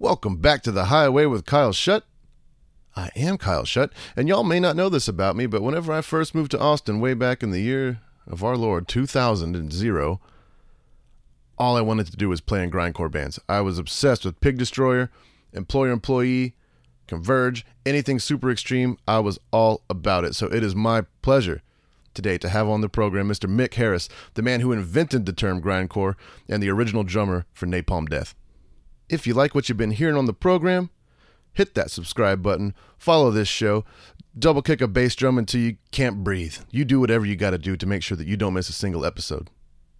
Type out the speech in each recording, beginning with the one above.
Welcome back to the Highway with Kyle Shutt. I am Kyle Shutt, and y'all may not know this about me, but whenever I first moved to Austin way back in the year of our Lord 2000 all I wanted to do was play in grindcore bands. I was obsessed with Pig Destroyer, Employer Employee, Converge, anything super extreme. I was all about it. So it is my pleasure today to have on the program Mr. Mick Harris, the man who invented the term grindcore and the original drummer for Napalm Death. If you like what you've been hearing on the program, hit that subscribe button, follow this show, double kick a bass drum until you can't breathe. You do whatever you got to do to make sure that you don't miss a single episode.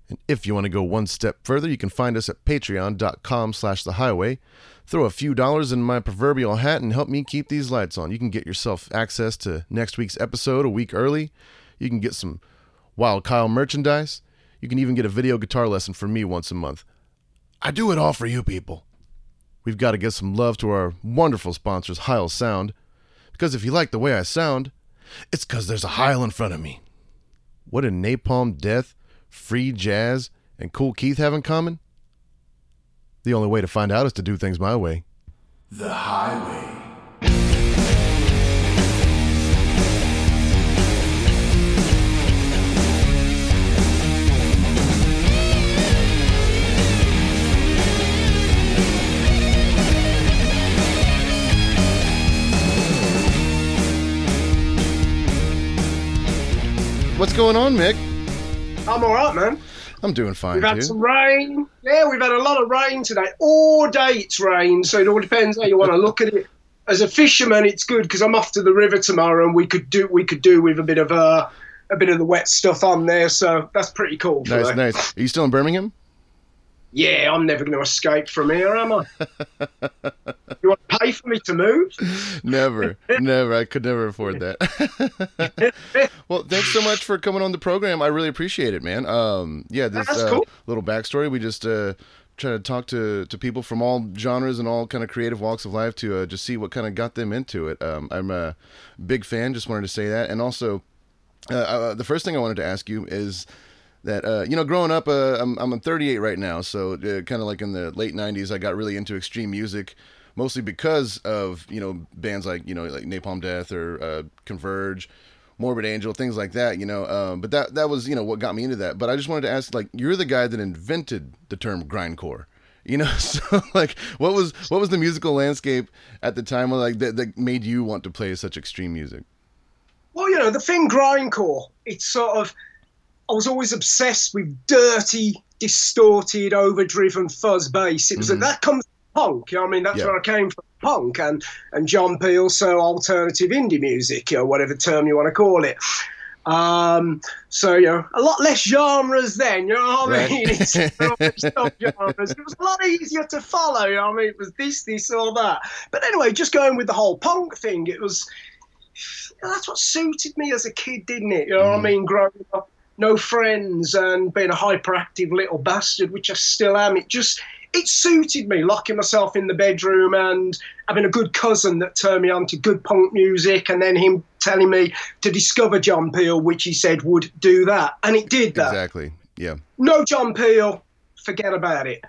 And if you want to go one step further, you can find us at patreon.com slash the highway. Throw a few dollars in my proverbial hat and help me keep these lights on. You can get yourself access to next week's episode a week early. You can get some Wild Kyle merchandise. You can even get a video guitar lesson from me once a month. I do it all for you people. We've got to give some love to our wonderful sponsors, Heil Sound. Because if you like the way I sound, it's because there's a Heil in front of me. What did Napalm Death, Free Jazz, and Kool Keith have in common? The only way to find out is to do things my way. The Highway. What's going on, Mick? I'm all right, man. I'm doing fine, We've had too. some rain. Yeah, we've had a lot of rain today. All day it's rained, so it all depends how you want to look at it. As a fisherman, it's good because I'm off to the river tomorrow, and we could do we could do with a bit of uh, a bit of the wet stuff on there. So that's pretty cool. Nice, nice. Are you still in Birmingham? Yeah, I'm never going to escape from here, am I? you want to pay for me to move? Never, never. I could never afford that. well, thanks so much for coming on the program. I really appreciate it, man. Um, yeah, this That's uh, cool. little backstory. We just uh, try to talk to, to people from all genres and all kind of creative walks of life to uh, just see what kind of got them into it. Um, I'm a big fan. Just wanted to say that, and also uh, uh, the first thing I wanted to ask you is that uh, you know, growing up, uh, I'm I'm 38 right now, so uh, kind of like in the late 90s, I got really into extreme music, mostly because of you know bands like you know like Napalm Death or uh, Converge, Morbid Angel, things like that. You know, um, but that that was you know what got me into that. But I just wanted to ask, like, you're the guy that invented the term grindcore. You know, so like, what was what was the musical landscape at the time, like that, that made you want to play such extreme music? Well, you know, the thing grindcore, it's sort of, I was always obsessed with dirty, distorted, overdriven fuzz bass. It was Mhm. that comes from punk, you know what I mean? That's Yeah. where I came from, punk and, and John Peel, so alternative indie music, you know, whatever term you want to call it. Um, so, you know, a lot less genres then, you know what I Right. mean? It's genres. It was a lot easier to follow, you know what I mean? It was this, this, or that. But anyway, just going with the whole punk thing, it was that's what suited me as a kid, didn't it? You know what I Mhm. mean? Growing up, no friends and being a hyperactive little bastard, which I still am. It just it suited me, locking myself in the bedroom and having a good cousin that turned me on to good punk music, and then him telling me to discover John Peel, which he said would do that, and it did that. Exactly. Yeah. No John Peel, forget about it.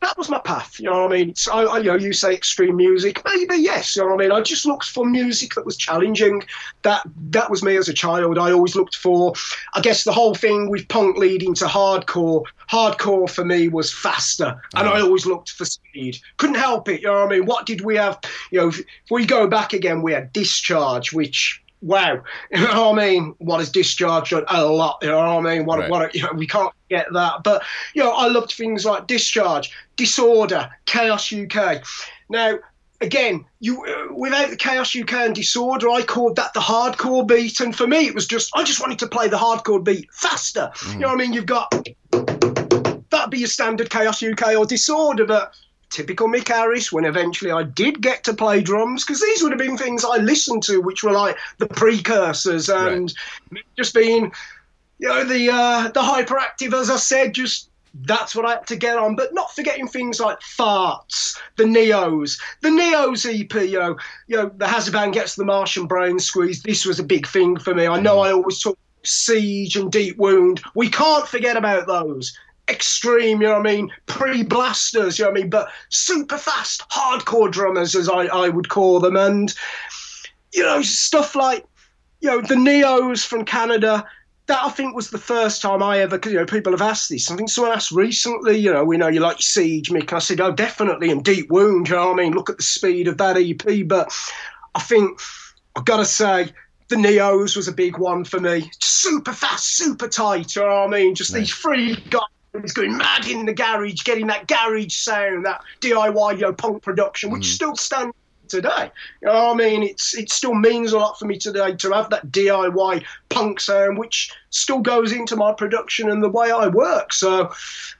That was my path, you know what I mean? So, I, you know, you say extreme music, maybe yes, you know what I mean. I just looked for music that was challenging. That that was me as a child. I always looked for, I guess, the whole thing with punk leading to hardcore. Hardcore for me was faster, and I mm. always looked for speed. Couldn't help it, you know what I mean. What did we have? You know, if, if we go back again, we had Discharge, which wow, you know what I mean? What is discharged on a lot, you know what I mean? What, Right. what, you know, we can't get that. But, you know, I loved things like Discharge, Disorder, Chaos UK. Now, again, you uh, without the Chaos UK and Disorder, I called that the hardcore beat. And for me, it was just, I just wanted to play the hardcore beat faster. You know what I mean? You've got, that'd be your standard Chaos UK or Disorder, but typical Mick Harris when eventually I did get to play drums because these would have been things I listened to, which were like the precursors and just being, you know, the uh, the hyperactive, as I said, just that's what I had to get on. But not forgetting things like Fartz, the Neos, the Neos EP, you know, you know, the Hazaban gets the Martian brain squeeze. This was a big thing for me. I know I always talk Siege and Deep Wound. We can't forget about those. Extreme, you know what I mean, pre-blasters, you know what I mean, but super fast, hardcore drummers, as I, I would call them. And, you know, stuff like, you know, the Neos from Canada, that I think was the first time I ever, you know, people have asked this. I think someone asked recently, you know, we know you like Siege, Mick. I said, oh, definitely, and Deep Wound, you know what I mean? Look at the speed of that EP. But I think, I've got to say, the Neos was a big one for me. Super fast, super tight, you know what I mean? Just nice. these three guys going mad in the garage, getting that garage sound, that DIY you know, punk production, which mm. still stands today. You know what I mean? It's it still means a lot for me today to have that DIY punk sound, which still goes into my production and the way I work. So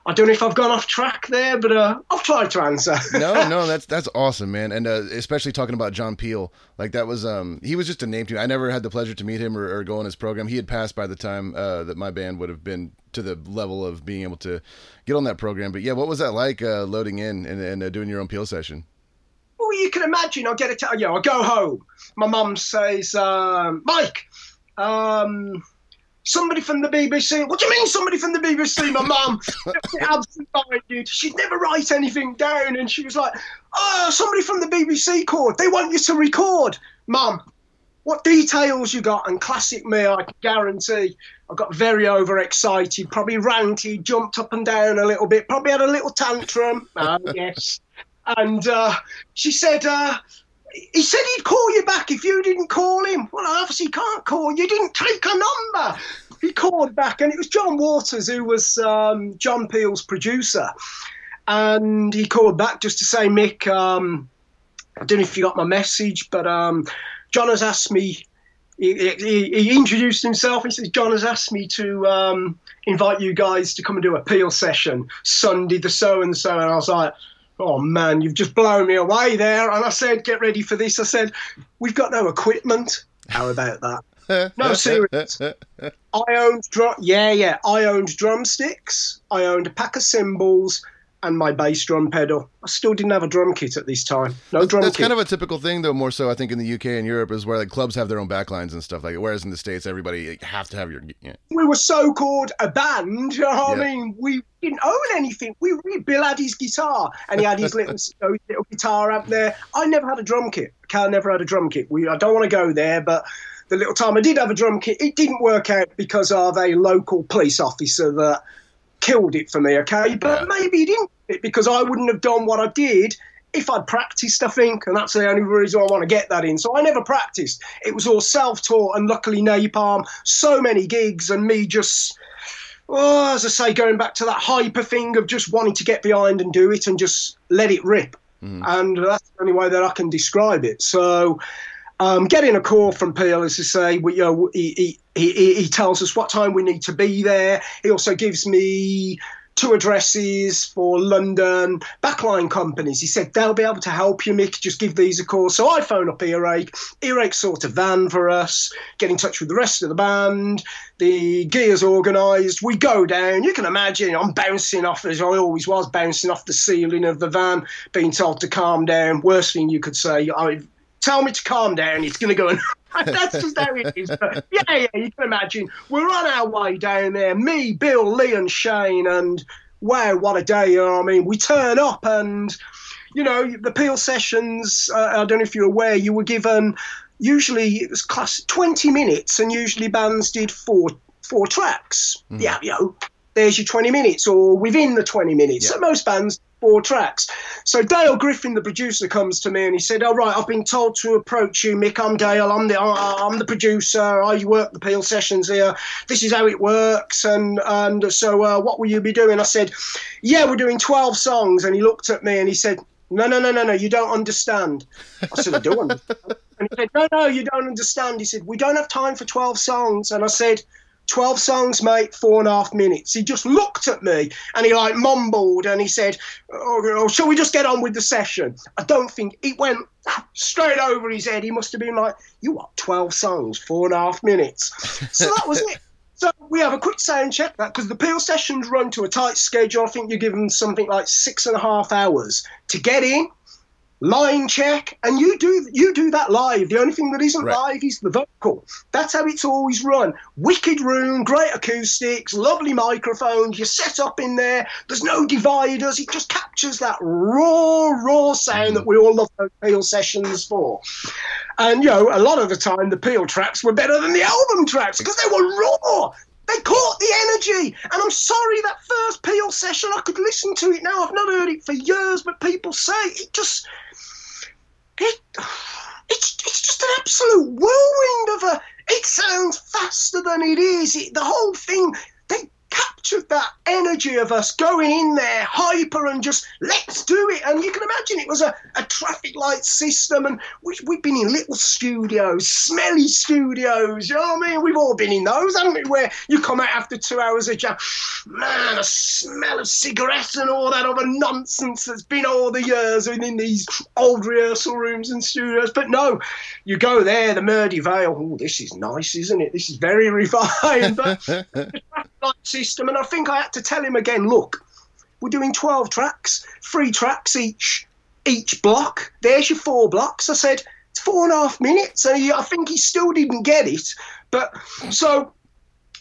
I don't know if I've gone off track there, but uh, I've tried to answer. no, no, that's that's awesome, man, and uh, especially talking about John Peel, like that was um he was just a name to me. I never had the pleasure to meet him or, or go on his program. He had passed by the time uh, that my band would have been to the level of being able to get on that program. But yeah, what was that like uh, loading in and, and uh, doing your own Peel session? Well, you can imagine. I get it. You know, I go home. My mum says, um, "Mike, um, somebody from the BBC. What do you mean, somebody from the BBC? My mum. She'd never write anything down, and she was like, "Oh, somebody from the BBC called. They want you to record, mum." What details you got? And classic me, I can guarantee. I got very overexcited, probably ranted, jumped up and down a little bit, probably had a little tantrum. Oh, yes and uh, she said, uh, he said he'd call you back if you didn't call him. Well, I obviously can't call. You didn't take a number. He called back, and it was John Walters, who was um, John Peel's producer. And he called back just to say, Mick, um, I don't know if you got my message, but um, John has asked me. He, he, he, introduced himself. He says, John has asked me to um, invite you guys to come and do a Peel session Sunday, the so and so. And I was like, oh man, you've just blown me away there. And I said, get ready for this. I said, we've got no equipment. How about that? no, serious. I owned drum. Yeah, yeah. I owned drumsticks. I owned a pack of cymbals and my bass drum pedal. I still didn't have a drum kit at this time. No drum that's kit. kind of a typical thing, though. More so, I think in the UK and Europe is where like clubs have their own backlines and stuff like. Whereas in the states, everybody have to have your. Yeah. We were so called a band. You know yeah. I mean, we didn't own anything. We, we Bill had his guitar and he had his little, little guitar up there. I never had a drum kit. Cal never had a drum kit. We I don't want to go there, but the little time I did have a drum kit, it didn't work out because of a local police officer that killed it for me, okay? But yeah. maybe he didn't because I wouldn't have done what I did if I'd practiced, I think, and that's the only reason I want to get that in. So I never practiced. It was all self taught, and luckily, Napalm, so many gigs, and me just, oh, as I say, going back to that hyper thing of just wanting to get behind and do it and just let it rip. Mm. And that's the only way that I can describe it. So, um, getting a call from Peel, as to say, we, you know, he, he, he, he tells us what time we need to be there. He also gives me two addresses for London backline companies. He said they'll be able to help you, Mick. Just give these a call. So I phone up Earache. Earache sort of van for us, get in touch with the rest of the band. The gear's organised. We go down. You can imagine I'm bouncing off, as I always was, bouncing off the ceiling of the van, being told to calm down. Worst thing you could say. I tell me to calm down. It's going to go. That's just how it is. But yeah, yeah, you can imagine. We're on our way down there. Me, Bill, Lee, and Shane, and wow, what a day! You know what I mean? We turn up, and you know the Peel sessions. Uh, I don't know if you're aware. You were given usually it was class 20 minutes, and usually bands did four four tracks. Mm. Yeah, you know, there's your 20 minutes, or within the 20 minutes. Yeah. So most bands four tracks. So Dale Griffin, the producer, comes to me and he said, "All right, I've been told to approach you, Mick. I'm Dale. I'm the I'm the producer. I work the Peel sessions here. This is how it works. And and so uh, what will you be doing?" I said, "Yeah, we're doing 12 songs." And he looked at me and he said, "No, no, no, no, no. You don't understand." I said, "I do understand." And he said, "No, no, you don't understand." He said, "We don't have time for 12 songs." And I said. 12 songs, mate, four and a half minutes. He just looked at me and he like mumbled and he said, oh, oh, Shall we just get on with the session? I don't think it went straight over his head. He must have been like, You what, 12 songs, four and a half minutes? So that was it. So we have a quick sound check that because the Peel sessions run to a tight schedule. I think you're given something like six and a half hours to get in, line check, and you do you do that live. The only thing that isn't Right. live is the vocal. That's how it's always run. Wicked room, great acoustics, lovely microphones. You set up in there. There's no dividers. It just captures that raw, raw sound that mm. we all love those Peel sessions for. And you know, a lot of the time the Peel tracks were better than the album tracks because they were raw. They caught the energy, and I'm sorry that first Peel session. I could listen to it now. I've not heard it for years, but people say it just it it's it's just an absolute whirlwind of a. It sounds faster than it is. It, the whole thing captured that energy of us going in there hyper and just let's do it. And you can imagine it was a, a traffic light system, and we, we've been in little studios, smelly studios. You know what I mean? We've all been in those, haven't we? Where you come out after two hours of jam, man, a smell of cigarettes and all that other nonsense that's been all the years in these old rehearsal rooms and studios. But no, you go there, the Maida Vale. Oh, this is nice, isn't it? This is very refined. But system, and I think I had to tell him again. Look, we're doing twelve tracks, three tracks each, each block. There's your four blocks. I said it's four and a half minutes, and he, I think he still didn't get it. But so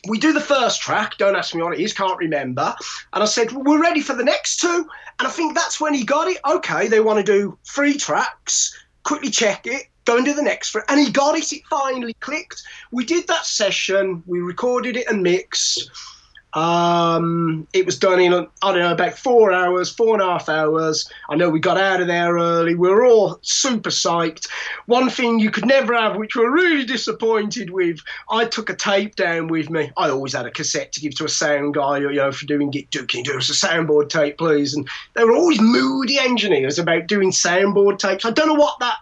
we do the first track. Don't ask me what it is. Can't remember. And I said well, we're ready for the next two, and I think that's when he got it. Okay, they want to do three tracks. Quickly check it. Go and do the next one. And he got it. It finally clicked. We did that session. We recorded it and mixed. Um, it was done in, I don't know, about four hours, four and a half hours. I know we got out of there early. We were all super psyched. One thing you could never have, which we're really disappointed with, I took a tape down with me. I always had a cassette to give to a sound guy, you know, for doing Git Do. Can you do us a soundboard tape, please? And they were always moody engineers about doing soundboard tapes. I don't know what that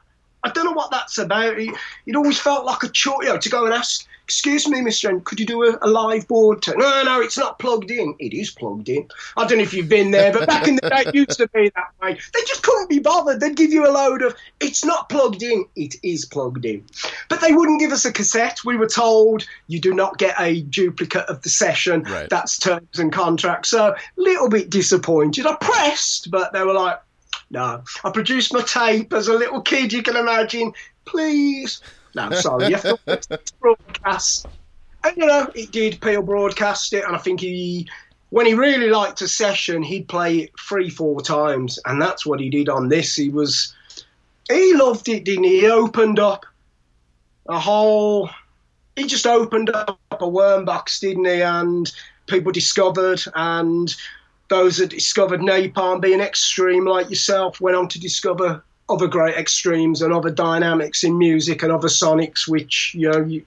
I don't know what that's about. It, it always felt like a chore, you know, to go and ask, excuse me, Mr. N, could you do a, a live board? tape?" No, no, it's not plugged in. It is plugged in. I don't know if you've been there, but back in the day, it used to be that way. They just couldn't be bothered. They'd give you a load of, it's not plugged in. It is plugged in. But they wouldn't give us a cassette. We were told you do not get a duplicate of the session. Right. That's terms and contracts. So, little bit disappointed. I pressed, but they were like, no, I produced my tape as a little kid. You can imagine. Please, no, sorry, you have to broadcast. And you know, it did. Peel broadcast it, and I think he, when he really liked a session, he'd play it three, four times, and that's what he did on this. He was, he loved it, didn't he? He opened up a whole. He just opened up a worm box, didn't he? And people discovered, and those that discovered napalm being extreme like yourself went on to discover other great extremes and other dynamics in music and other sonics which you know you,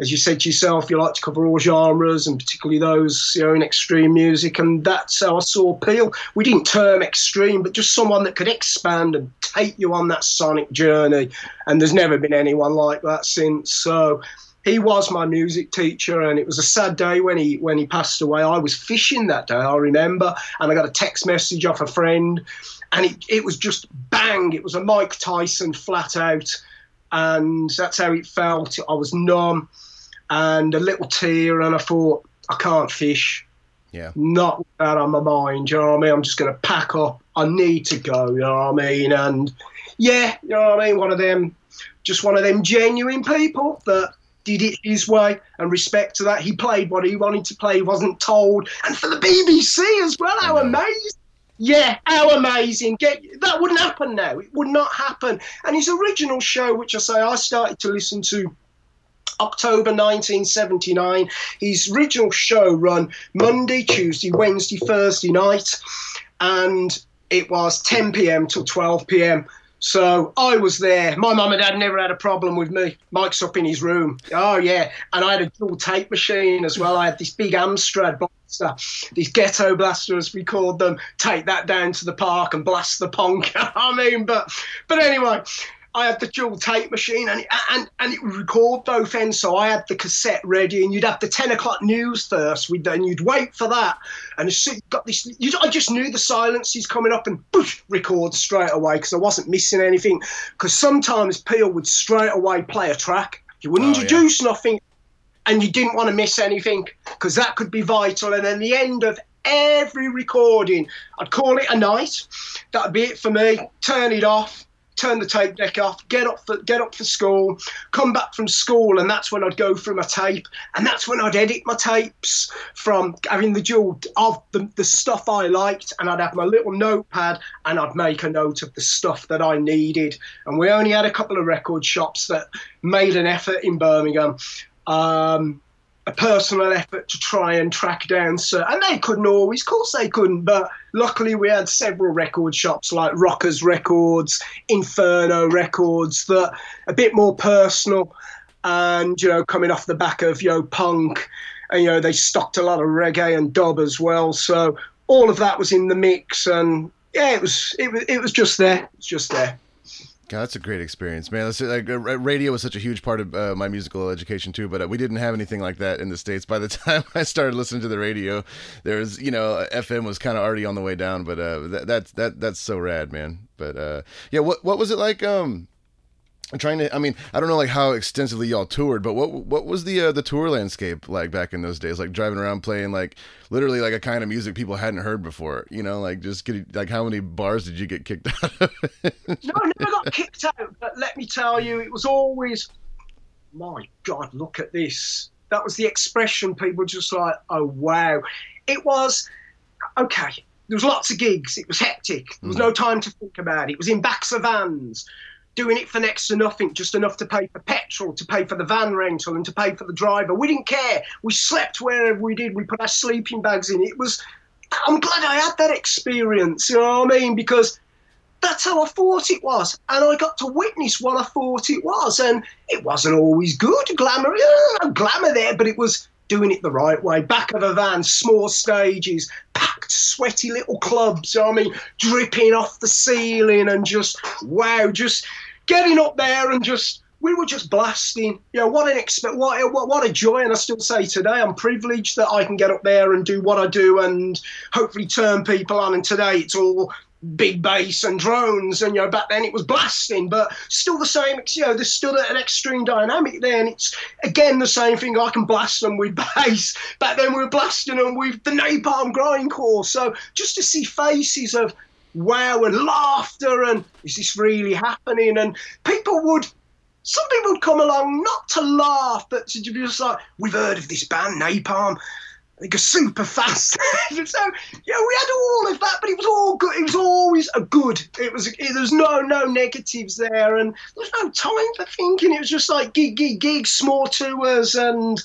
as you said to yourself you like to cover all genres and particularly those you know in extreme music. And that's how I saw Peel. We didn't term extreme but just someone that could expand and take you on that sonic journey. And there's never been anyone like that since. So he was my music teacher and it was a sad day when he when he passed away. I was fishing that day i remember and i got a text message off a friend and it, it was just bang it was a mike tyson flat out and that's how it felt. I was numb and a little tear and i thought i can't fish. Yeah. not that on my mind you know what i mean? I'm just going to pack up. I need to go you know what i mean? And yeah you know what i mean? One of them just one of them genuine people that did it his way and respect to that. He played what he wanted to play, he wasn't told. And for the BBC as well, how amazing. Yeah, how amazing. Get that wouldn't happen now. It would not happen. And his original show, which I say I started to listen to October 1979. His original show run Monday, Tuesday, Wednesday, Thursday night, and it was 10 p.m. till 12 p.m. So I was there. My mum and dad never had a problem with me. Mike's up in his room. Oh yeah, and I had a dual tape machine as well. I had this big Amstrad blaster, these ghetto blasters we called them. Take that down to the park and blast the punk. I mean, but but anyway. I had the dual tape machine and, and and it would record both ends. So I had the cassette ready, and you'd have the ten o'clock news first. We'd then you'd wait for that, and as soon got this, you, I just knew the silence is coming up, and boosh, record straight away because I wasn't missing anything. Because sometimes Peel would straight away play a track. You wouldn't Oh, yeah. introduce nothing, and you didn't want to miss anything because that could be vital. And then the end of every recording, I'd call it a night. That'd be it for me. Turn it off turn the tape deck off, get up for get up for school, come back from school, and that's when I'd go through my tape, and that's when I'd edit my tapes from having the dual of the, the stuff I liked, and I'd have my little notepad, and I'd make a note of the stuff that I needed. And we only had a couple of record shops that made an effort in Birmingham. Um, a personal effort to try and track down Sir. and they couldn't always of course they couldn't but luckily we had several record shops like rockers records inferno records that a bit more personal and you know coming off the back of you know punk and you know they stocked a lot of reggae and dub as well so all of that was in the mix and yeah it was it was it was just there it's just there God, that's a great experience, man. Like, uh, radio was such a huge part of uh, my musical education too, but uh, we didn't have anything like that in the states. By the time I started listening to the radio, there was, you know, FM was kind of already on the way down. But uh, that, that's that that's so rad, man. But uh, yeah, what what was it like? Um, I'm trying to. I mean, I don't know like how extensively y'all toured, but what what was the uh, the tour landscape like back in those days? Like driving around playing like literally like a kind of music people hadn't heard before. You know, like just getting like how many bars did you get kicked out of? no, I never got kicked out. But let me tell you, it was always, my God, look at this. That was the expression. People just like, oh wow. It was okay. There was lots of gigs. It was hectic. There was mm. no time to think about it. It was in backs of vans doing it for next to nothing, just enough to pay for petrol, to pay for the van rental, and to pay for the driver. We didn't care. We slept wherever we did. We put our sleeping bags in. It was. I'm glad I had that experience. You know what I mean? Because that's how I thought it was, and I got to witness what I thought it was, and it wasn't always good glamour. Glamour there, but it was doing it the right way. Back of a van, small stages, packed, sweaty little clubs. I mean, dripping off the ceiling, and just wow, just getting up there and just we were just blasting. You know, what an expect, what, what what a joy, and I still say today, I'm privileged that I can get up there and do what I do, and hopefully turn people on. And today, it's all big bass and drones, and you know, back then it was blasting, but still the same. You know, there's still an extreme dynamic there, and it's again the same thing. I can blast them with bass. Back then, we were blasting them with the napalm grindcore. So just to see faces of wow and laughter and is this really happening? And people would, some people would come along not to laugh, but to be just like, we've heard of this band, Napalm. They go super fast. so, yeah, we had all of that, but it was all good. It was always a good. It was, it, there was no, no negatives there, and there was no time for thinking. It was just like gig, gig, gig, small tours, and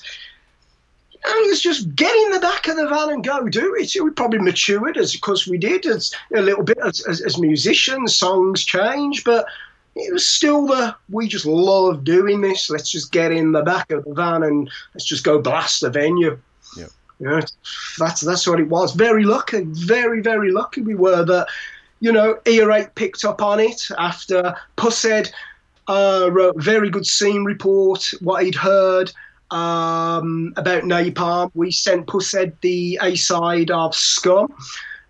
and it was just get in the back of the van and go do it. We probably matured as because we did as a little bit as, as, as, musicians. Songs change, but it was still the we just love doing this. Let's just get in the back of the van and let's just go blast the venue. Yeah, that's that's what it was. Very lucky, very very lucky we were that you know Earache picked up on it after Pushead uh, wrote a very good scene report what he'd heard um, about Napalm. We sent Pushead the A side of Scum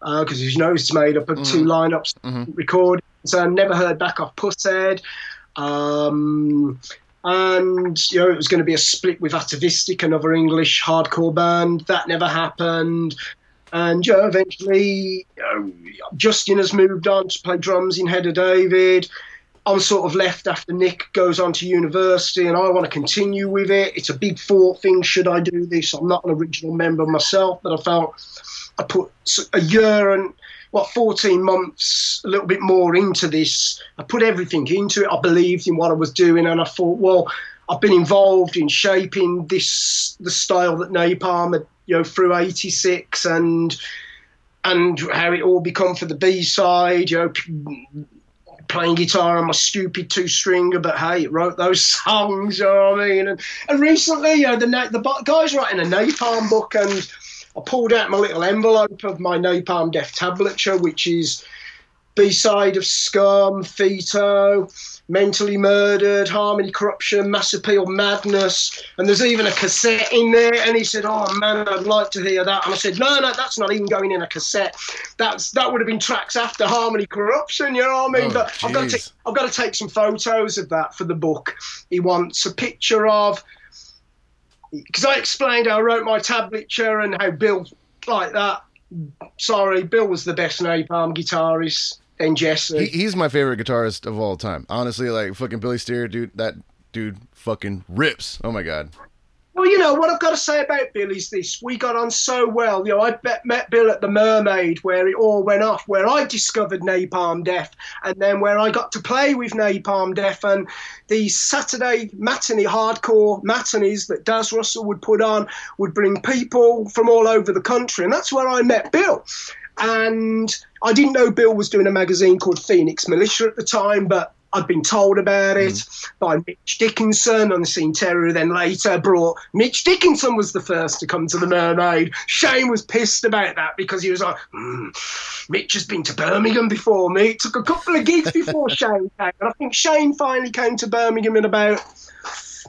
because, uh, you know, it's made up of mm. two lineups mm-hmm. recorded. So I never heard back off Pushead. Um, and you know it was going to be a split with Atavistic, another English hardcore band. That never happened. And you know, eventually, you know, Justin has moved on to play drums in Head of David. I'm sort of left after Nick goes on to university and I want to continue with it. It's a big thought thing. Should I do this? I'm not an original member myself, but I felt I put a year and what 14 months, a little bit more into this. I put everything into it. I believed in what I was doing, and I thought, well, I've been involved in shaping this the style that Napalm had, you know, through '86 and and how it all become for the B side, you know, playing guitar on my stupid two stringer, but hey, it wrote those songs, you know what I mean? And, and recently, you know, the, the guy's writing a napalm book, and I pulled out my little envelope of my napalm death tablature, which is B side of Scum, Feto, Mentally Murdered, Harmony Corruption, Mass Appeal Madness, and there's even a cassette in there. And he said, "Oh man, I'd like to hear that." And I said, "No, no, that's not even going in a cassette. That's that would have been tracks after Harmony Corruption." You know what I mean? Oh, but I've got to take I've got to take some photos of that for the book. He wants a picture of because I explained how I wrote my tablature and how Bill like that. Sorry, Bill was the best napalm guitarist then Jesse. He, uh, he's my favorite guitarist of all time. Honestly, like fucking Billy Steer, dude. That dude fucking rips. Oh my god. Well, you know what I've got to say about Bill is this: we got on so well. You know, I met, met Bill at the Mermaid where it all went off, where I discovered Napalm Death, and then where I got to play with Napalm Death, and the Saturday matinee hardcore matinees that Daz Russell would put on would bring people from all over the country, and that's where I met Bill. And I didn't know Bill was doing a magazine called Phoenix Militia at the time, but I'd been told about it mm. by Mitch Dickinson Unseen Terror. Then later brought Mitch Dickinson was the first to come to the Mermaid. Shane was pissed about that because he was like, mm, Mitch has been to Birmingham before me. It took a couple of gigs before Shane came, and I think Shane finally came to Birmingham in about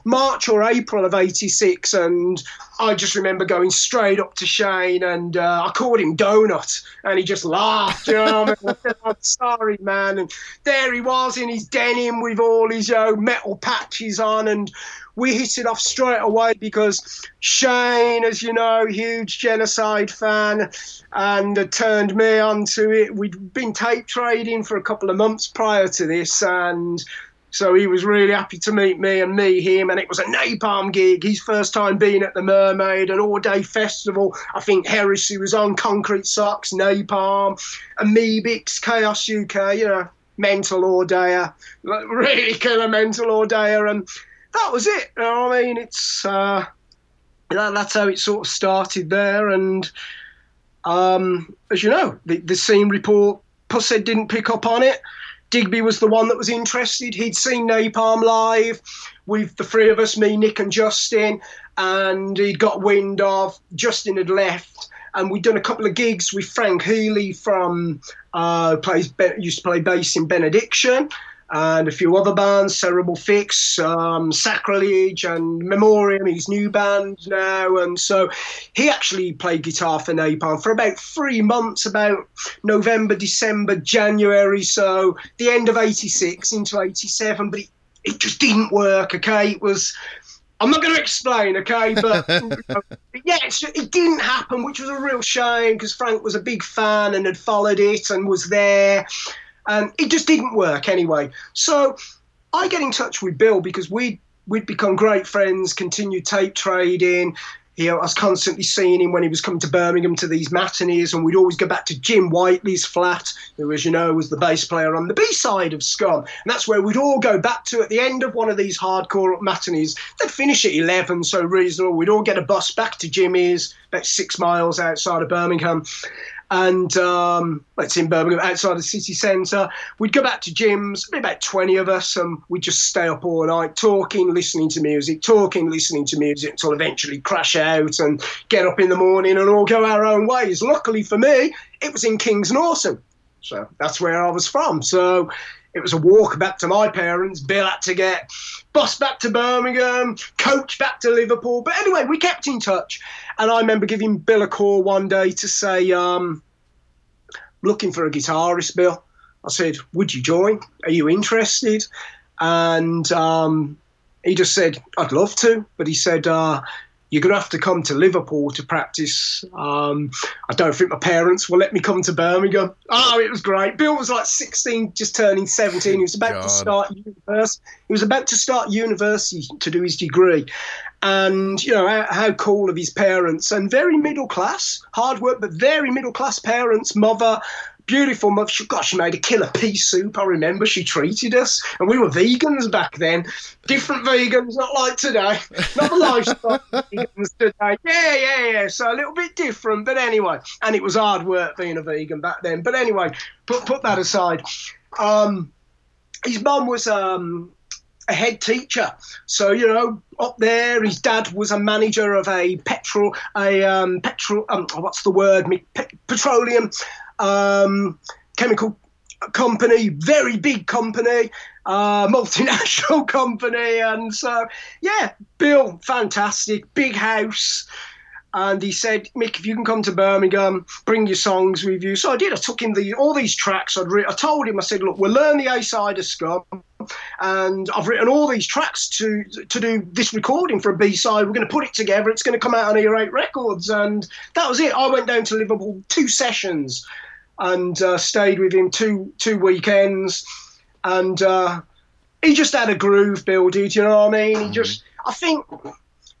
March or April of '86, and I just remember going straight up to Shane and uh, I called him Donut, and he just laughed. You know, I said, I'm sorry, man. And there he was in his denim with all his you know, metal patches on, and we hit it off straight away because Shane, as you know, huge genocide fan, and turned me onto it. We'd been tape trading for a couple of months prior to this, and so he was really happy to meet me and me him, and it was a napalm gig. His first time being at the Mermaid, an all-day festival. I think Heresy was on, Concrete Socks, Napalm, Amebix, Chaos UK. You know, Mental Ordayer, really killer Mental Ordayer, and that was it. You know I mean, it's uh, that, that's how it sort of started there, and um, as you know, the, the scene report Pushead didn't pick up on it. Digby was the one that was interested. He'd seen Napalm live with the three of us, me, Nick, and Justin, and he'd got wind of Justin had left, and we'd done a couple of gigs with Frank Healy from uh, plays used to play bass in Benediction, and a few other bands, Cerebral Fix, um, Sacrilege, and Memoriam, his new band now. And so he actually played guitar for Napalm for about three months, about November, December, January. So the end of 86 into 87, but it, it just didn't work, okay? It was. I'm not going to explain, okay? But yeah, it didn't happen, which was a real shame because Frank was a big fan and had followed it and was there. And it just didn't work anyway. So I get in touch with Bill because we we'd become great friends, continued tape trading. You know, I was constantly seeing him when he was coming to Birmingham to these matinees, and we'd always go back to Jim Whiteley's flat, who, as you know, was the bass player on the B side of Scum. And that's where we'd all go back to at the end of one of these hardcore matinees. They'd finish at 11, so reasonable. We'd all get a bus back to Jimmy's, about six miles outside of Birmingham and um, it's in Birmingham, outside the city centre. We'd go back to Jim's, about 20 of us, and we'd just stay up all night talking, listening to music, talking, listening to music until eventually crash out and get up in the morning and all go our own ways. Luckily for me, it was in Kings Norton. So that's where I was from. So it was a walk back to my parents. Bill had to get bus back to Birmingham, coach back to Liverpool. But anyway, we kept in touch. And I remember giving Bill a call one day to say, um, looking for a guitarist, Bill. I said, Would you join? Are you interested? And um, he just said, I'd love to. But he said, uh, you're going to have to come to Liverpool to practice. Um, I don't think my parents will let me come to Birmingham. Oh, it was great. Bill was like 16, just turning 17. He was about God. to start university. He was about to start university to do his degree. And, you know, how, how cool of his parents and very middle class, hard work, but very middle class parents, mother, beautiful mother. She, gosh, she made a killer pea soup. I remember she treated us, and we were vegans back then. Different vegans, not like today. Not the lifestyle vegans today. Yeah, yeah, yeah. So a little bit different, but anyway. And it was hard work being a vegan back then. But anyway, put put that aside. Um, his mum was um, a head teacher. So you know, up there, his dad was a manager of a petrol, a um, petrol. Um, what's the word? Petroleum um, chemical company, very big company, uh, multinational company. And so, yeah, Bill, fantastic, big house. And he said, Mick, if you can come to Birmingham, bring your songs with you. So I did. I took him the all these tracks. I'd re- I told him, I said, look, we'll learn the A side of Scum, and I've written all these tracks to to do this recording for a B side. We're going to put it together. It's going to come out on Earache Records, and that was it. I went down to Liverpool, two sessions and uh, stayed with him two two weekends, and uh, he just had a groove, Bill did. You know what I mean? He just, I think,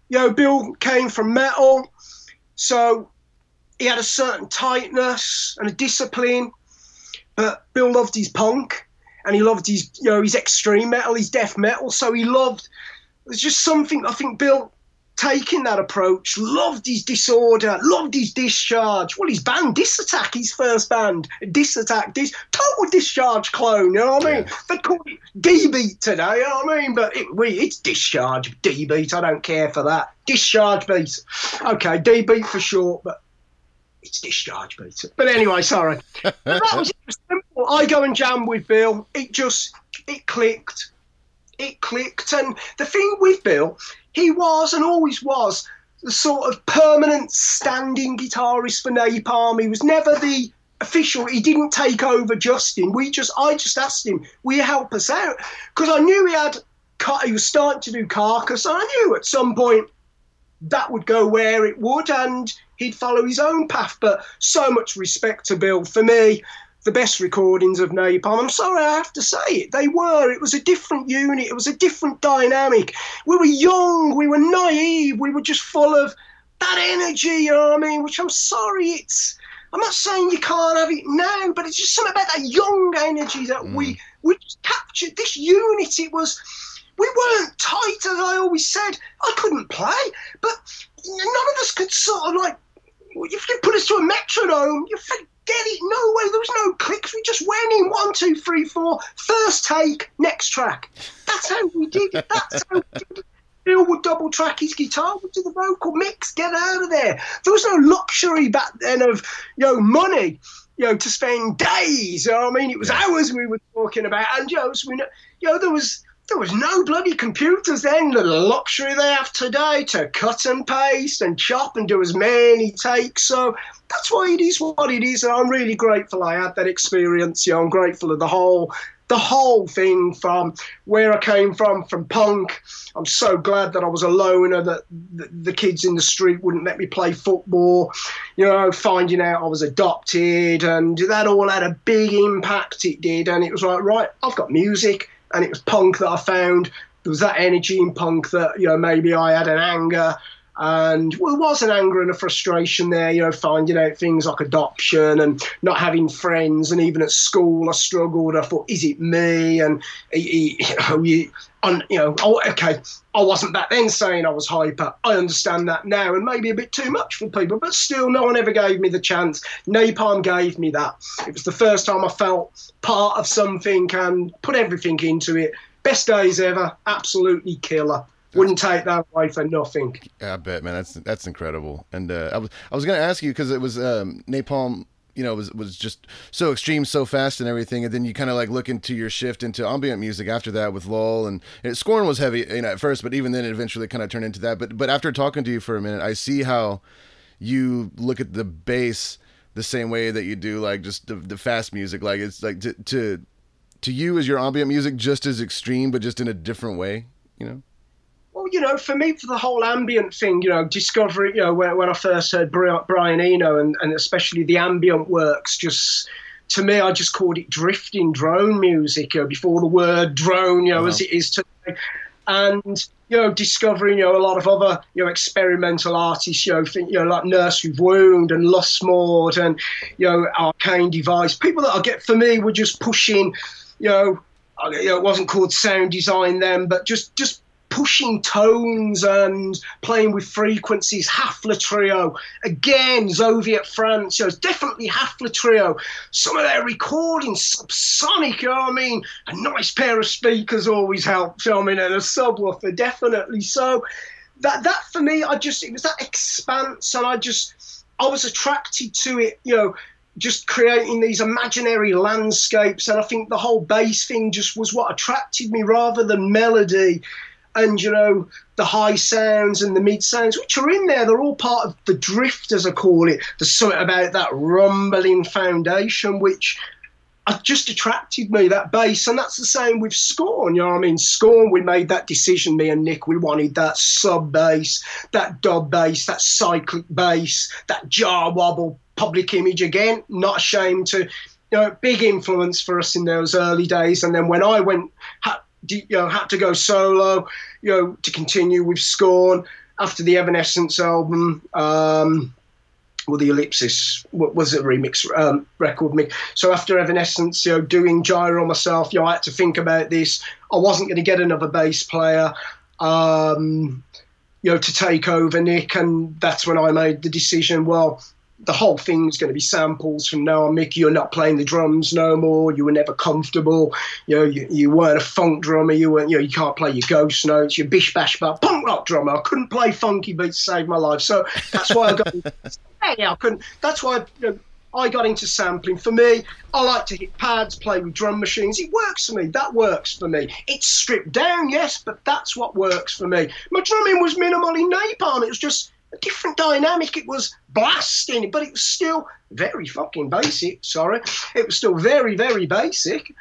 you know, Bill came from metal, so he had a certain tightness and a discipline, but Bill loved his punk and he loved his, you know, his extreme metal, his death metal. So he loved. There's just something I think Bill taking that approach, loved his disorder, loved his discharge. Well, his band, Disattack, his first band, Disattack, dis, total discharge clone, you know what I mean? Yeah. They call it D beat today, you know what I mean? But it, we, it's discharge, D beat, I don't care for that. Discharge beat. Okay, D beat for short, but it's discharge beat. But anyway, sorry. but that was simple. I go and jam with Bill. It just, it clicked. It clicked. And the thing with Bill, he was and always was the sort of permanent standing guitarist for Napalm. He was never the official. He didn't take over Justin. We just, I just asked him, "Will you help us out?" Because I knew he had, he was starting to do Carcass. I knew at some point that would go where it would, and he'd follow his own path. But so much respect to Bill. For me, the best recordings of Napalm. I'm sorry I have to say it. They were. It was a different unit. It was a different dynamic. We were young. We were naive. We were just full of that energy. You know what I mean? Which I'm sorry. It's. I'm not saying you can't have it now, but it's just something about that young energy that mm. we we captured. This unit. It was. We weren't tight, as I always said. I couldn't play, but none of us could sort of like if you put us to a metronome, you forget it. No way. There was no clicks. We just went in one, two, three, four. First take, next track. That's how we did it. That's how we did it. Bill would double track his guitar, would do the vocal mix, get out of there. There was no luxury back then of, you know, money, you know, to spend days. You know I mean? It was hours we were talking about. And, you know, so we know, you know, there was there was no bloody computers then, the luxury they have today to cut and paste and chop and do as many takes. So that's why it is what it is. And I'm really grateful I had that experience. You know, I'm grateful of the whole the whole thing from where I came from, from punk. I'm so glad that I was a loner, that the, the, kids in the street wouldn't let me play football. You know, finding out I was adopted, and that all had a big impact. It did, and it was like, right, I've got music and it was punk that I found. There was that energy in punk that you know maybe I had an anger, and well, there was an anger and a frustration there. You know, finding out things like adoption and not having friends, and even at school I struggled. I thought, is it me? And oh, you know, you, you know, oh, okay, I wasn't back then saying I was hyper. I understand that now, and maybe a bit too much for people, but still, no one ever gave me the chance. Napalm gave me that. It was the first time I felt part of something and put everything into it. Best days ever, absolutely killer. Wouldn't take that away for nothing. Yeah, I bet, man. That's that's incredible. And uh, I was I was gonna ask you because it was um, Napalm you know was was just so extreme so fast and everything and then you kind of like look into your shift into ambient music after that with lull and, and scorn was heavy you know at first but even then it eventually kind of turned into that but but after talking to you for a minute i see how you look at the bass the same way that you do like just the, the fast music like it's like to, to to you is your ambient music just as extreme but just in a different way you know well, you know, for me, for the whole ambient thing, you know, discovery, you know, when, when I first heard Brian Eno and, and especially the ambient works, just to me, I just called it drifting drone music you know, before the word drone, you know, uh-huh. as it is today. And, you know, discovering, you know, a lot of other, you know, experimental artists, you know, think, you know, like Nurse With Wound and Lustmord and, you know, Arcane Device. People that I get, for me, were just pushing, you know, you know, it wasn't called sound design then, but just just pushing tones and playing with frequencies. Hafler Trio, again, Zoviet France, you know, definitely Hafler Trio. Some of their recordings, subsonic, you know I mean? A nice pair of speakers always helps, you know I mean? And a subwoofer, definitely. So that, that for me, I just, it was that expanse and I just, I was attracted to it, you know, just creating these imaginary landscapes. And I think the whole bass thing just was what attracted me rather than melody and you know the high sounds and the mid sounds, which are in there. They're all part of the drift, as I call it. There's something about that rumbling foundation which just attracted me that bass, and that's the same with Scorn. You know I mean? Scorn, we made that decision. Me and Nick, we wanted that sub bass, that dub bass, that cyclic bass, that Jah Wobble public image again, not ashamed to, you know, big influence for us in those early days. And then when I went, had, you know, had to go solo, you know, to continue with Scorn after the Evanescence album. Um, well, the Ellipsis was a remix um, record mix. So after Evanescence, you know, doing Gyral myself, you know, I had to think about this. I wasn't going to get another bass player, um, you know, to take over Nick, and that's when I made the decision. Well, the whole thing's going to be samples from now on. Mick, you're not playing the drums no more. You were never comfortable. You know, you, you weren't a funk drummer. You weren't, you know, you can't play your ghost notes. You're bish bash bar punk rock drummer. I couldn't play funky beats to save my life. So that's why I got. yeah, I couldn't. That's why you know, I got into sampling. For me, I like to hit pads, play with drum machines. It works for me. That works for me. It's stripped down, yes, but that's what works for me. My drumming was minimally napalm. It was just a different dynamic. It was blasting, but it was still very fucking basic. Sorry, it was still very, very basic.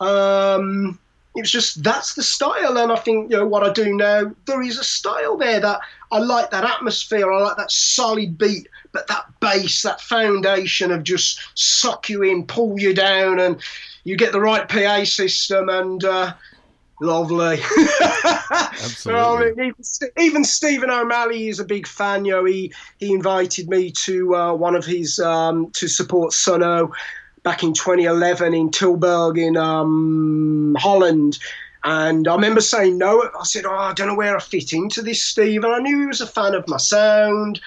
Um, it was just that's the style, and I think you know what I do now. There is a style there that I like that atmosphere. I like that solid beat, but that bass, that foundation of just suck you in, pull you down, and you get the right PA system and. Uh, Lovely. Absolutely. even, even, Stephen O'Malley is a big fan. You know, he he invited me to uh, one of his um, to support Sunn O))) back in 2011 in Tilburg in um, Holland. And I remember saying no. I said, "Oh, I don't know where I fit into this, Steve." And I knew he was a fan of my sound.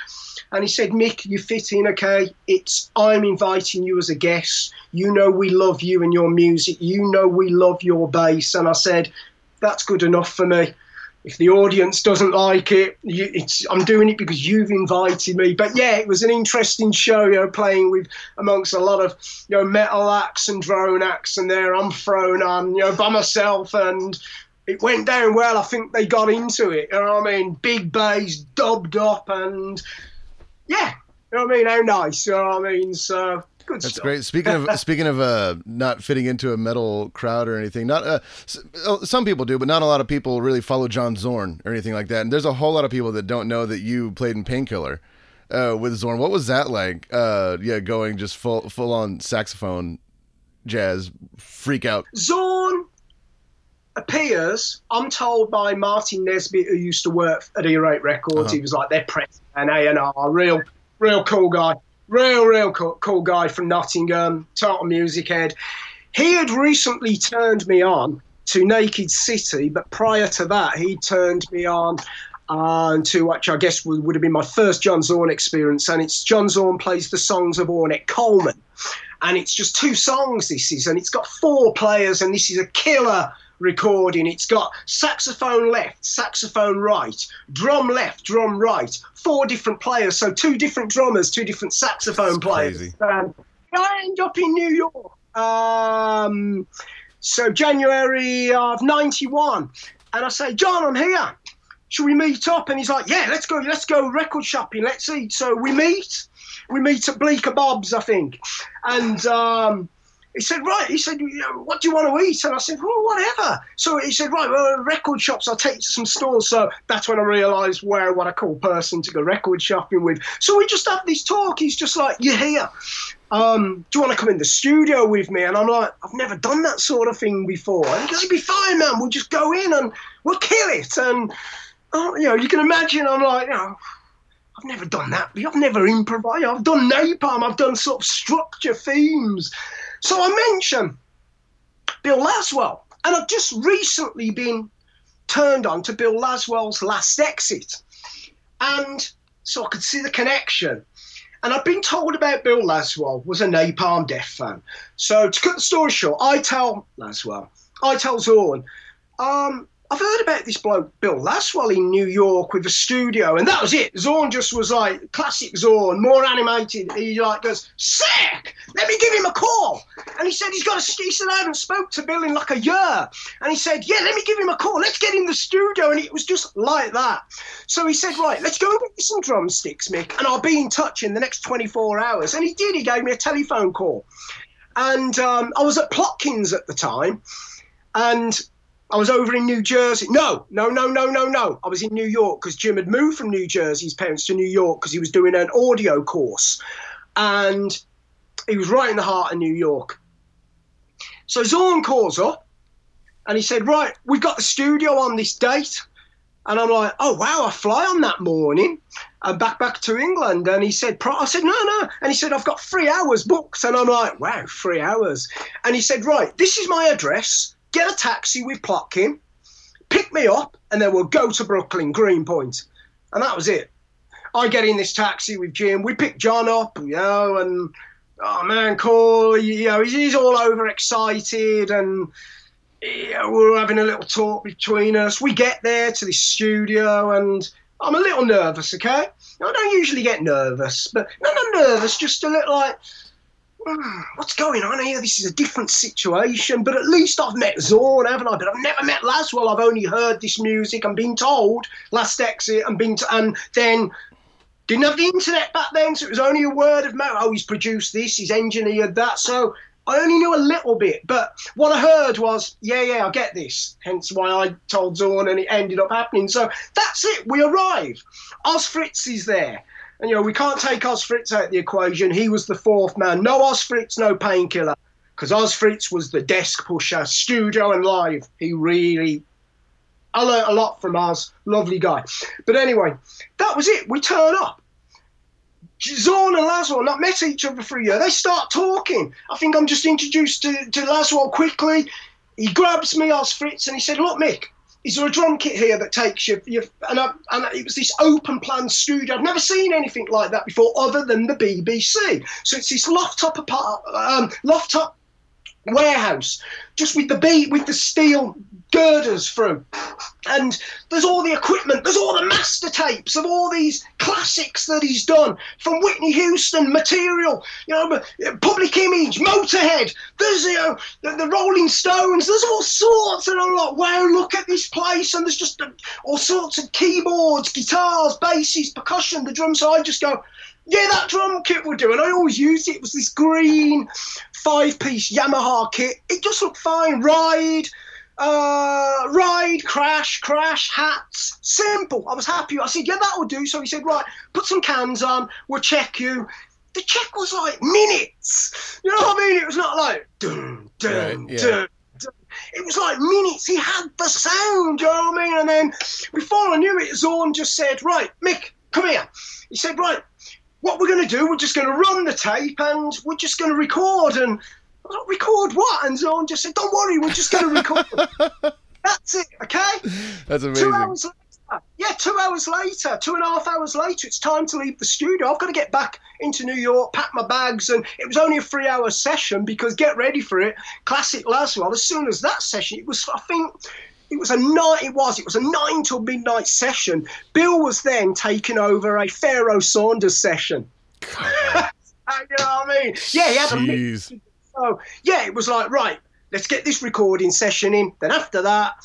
And he said, Mick, you fit in, okay? It's I'm inviting you as a guest. You know we love you and your music. You know we love your bass. And I said, that's good enough for me. If the audience doesn't like it, you, I'm doing it because you've invited me. But yeah, it was an interesting show, you know, playing with amongst a lot of you know metal acts and drone acts, and there I'm thrown on, you know, by myself, and it went down well. I think they got into it. You know what I mean? Big bass, dubbed up, and yeah, you know what I mean? How nice, you know what I mean? So good That's stuff. great. Speaking of speaking of uh, not fitting into a metal crowd or anything, not uh, uh, some people do, but not a lot of people really follow John Zorn or anything like that. And there's a whole lot of people that don't know that you played in Painkiller uh, with Zorn. What was that like? Uh, yeah, going just full full on saxophone jazz freak out. Zorn appears, I'm told by Martin Nesbitt, who used to work at Earache Records, uh-huh. he was like their president and A&R, real, real cool guy, real, real cool, cool guy from Nottingham, total music head. He had recently turned me on to Naked City, but prior to that, he turned me on uh, to which I guess would, would have been my first John Zorn experience. And it's John Zorn plays the songs of Ornette Coleman. And it's just two songs, this is, and it's got four players, and this is a killer recording. It's got saxophone left, saxophone right, drum left, drum right, four different players. So two different drummers, two different saxophone That's players. Crazy. Um, I end up in New York. Um, so January of '91, and I say, John, I'm here. Should we meet up? And he's like, Yeah, let's go. Let's go record shopping. Let's eat. So we meet. We meet at Bleecker Bob's, I think, and. Um, he said, right. He said, what do you want to eat? And I said, well, whatever. So he said, right, well, record shops. I'll take you to some stores. So that's when I realised where what I call person to go record shopping with. So we just have this talk. He's just like, you're here. Um, do you want to come in the studio with me? And I'm like, I've never done that sort of thing before. And he goes, it'll be fine, man. We'll just go in and we'll kill it. And, oh, you know, you can imagine I'm like, you know, I've never done that. I've never improvised. I've done napalm. I've done sort of structure themes. So I mentioned Bill Laswell, and I've just recently been turned on to Bill Laswell's Last Exit, and so I could see the connection. And I've been told about Bill Laswell was a Napalm Death fan. So to cut the story short, I tell Laswell, I tell Zorn, um, I've heard about this bloke, Bill Laswell, in New York with a studio, and that was it. Zorn just was like classic Zorn, more animated. He like goes, sick. Let me give him a call. And he said he's got a. He said I haven't spoke to Bill in like a year. And he said, yeah, let me give him a call. Let's get in the studio. And it was just like that. So he said, right, let's go and get some drumsticks, Mick, and I'll be in touch in the next 24 hours. And he did. He gave me a telephone call, and um, I was at Plotkins at the time, and I was over in New Jersey. No, no, no, no, no, no. I was in New York because Jim had moved from New Jersey, his parents, to New York because he was doing an audio course. and he was right in the heart of New York. So Zorn calls up and he said, Right, we've got the studio on this date. And I'm like, Oh, wow, I fly on that morning and back back to England. And he said, I said, No, no. And he said, I've got three hours booked. And I'm like, Wow, three hours. And he said, Right, this is my address. Get a taxi with Plotkin, pick me up, and then we'll go to Brooklyn, Greenpoint. And that was it. I get in this taxi with Jim. We pick John up, you know, and oh man, cool. You know, he's all over excited, and know, we're having a little talk between us. We get there to the studio, and I'm a little nervous. Okay, I don't usually get nervous, but no, not nervous, just a little like. "Hmm, What's going on here? This is a different situation, but at least I've met Zorn, haven't I? But I've never met Laswell. I've only heard this music and been told Last Exit and been, to, and then didn't have the internet back then, so it was only a word of mouth. Oh, he's produced this, he's engineered that. So I only knew a little bit. But what I heard was, yeah, yeah, I get this. Hence why I told Zorn and it ended up happening. So that's it. We arrive. Oz Fritz is there. And, you know, we can't take Oz Fritz out of the equation. He was the fourth man. No Oz Fritz, no painkiller. Because Oz Fritz was the desk pusher, studio and live. He really I learnt a lot from Oz. Lovely guy. But anyway, that was it. We turn up. Zorn and Laswell not met each other for a year. They start talking. I think I'm just introduced to, to Laswell quickly. He grabs me, Oz Fritz, and he said, Look, Mick, is there a drum kit here that takes you? you and, I, and it was this open plan studio. I've never seen anything like that before, other than the BBC. So it's this loft top apart, um, loft warehouse, just with the beat, with the steel girders through. And there's all the equipment, there's all the master tapes of all these classics that he's done from Whitney Houston, Material, you know, Public Image, Motorhead. There's you know the, the Rolling Stones. There's all sorts, and I'm like, wow, look at this place. And there's just uh, all sorts of keyboards, guitars, basses, percussion, the drums. So I just go. Yeah, that drum kit will do. And I always used it. It was this green five piece Yamaha kit. It just looked fine. Ride, uh, ride, crash, crash, hats. Simple. I was happy. I said, yeah, that will do. So he said, right, put some cans on. We'll check you. The check was like minutes. You know what I mean? It was not like dun, dun, Right, yeah. dun, dun. It was like minutes. He had the sound. You know what I mean? And then before I knew it, Zorn just said, right, Mick, come here. He said, right, what we're going to do, we're just going to run the tape and we're just going to record. And like, record what? And Zorn just said, don't worry, we're just going to record. That's it, okay? That's amazing. Two hours later. Yeah, two hours later, two and a half hours later, it's time to leave the studio. I've got to get back into New York, pack my bags, and it was only a three hour session because get ready for it. Classic Laswell. As soon as that session, it was, I think, it was a night. It was. It was a nine till midnight session. Bill was then taking over a Pharoah Sanders session. you know what I mean? Yeah, he had a Jeez. So yeah, it was like right, let's get this recording session in. Then after that,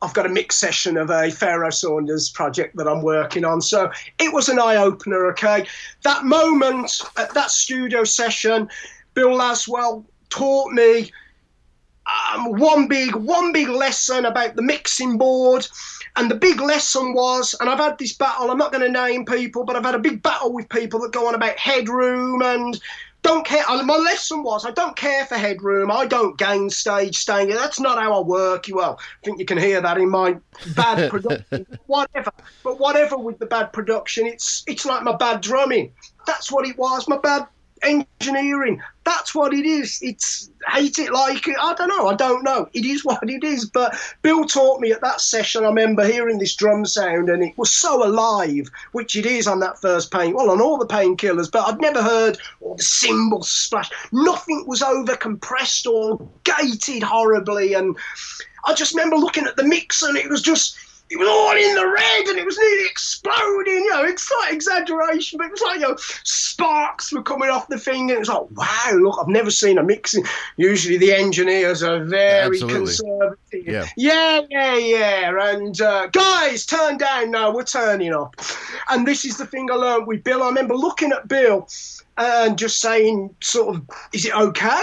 I've got a mix session of a Pharoah Sanders project that I'm working on. So it was an eye opener. Okay, that moment at that studio session, Bill Laswell taught me um, one big one big lesson about the mixing board. And the big lesson was, and I've had this battle, I'm not going to name people, but I've had a big battle with people that go on about headroom and don't care. My lesson was I don't care for headroom. I don't gain stage staying. That's not how I work. You well, I think you can hear that in my bad production. whatever, but whatever with the bad production, it's it's like my bad drumming. That's what it was. My bad engineering. That's what it is. It's hate it like it. I don't know. I don't know. It is what it is. But Bill taught me at that session. I remember hearing this drum sound, and it was so alive, which it is on that first pain. Well, on all the painkillers, but I'd never heard all the cymbals splash. Nothing was over compressed or gated horribly, and I just remember looking at the mix, and it was just. It was all in the red and it was nearly exploding, you know, it's like exaggeration, but it was like, you know, sparks were coming off the thing, and it was like, wow, look, I've never seen a mixing. Usually the engineers are very conservative. Yeah. yeah, yeah, yeah. And uh, guys, turn down. now, we're turning up. And this is the thing I learned with Bill. I remember looking at Bill and just saying, sort of, is it okay?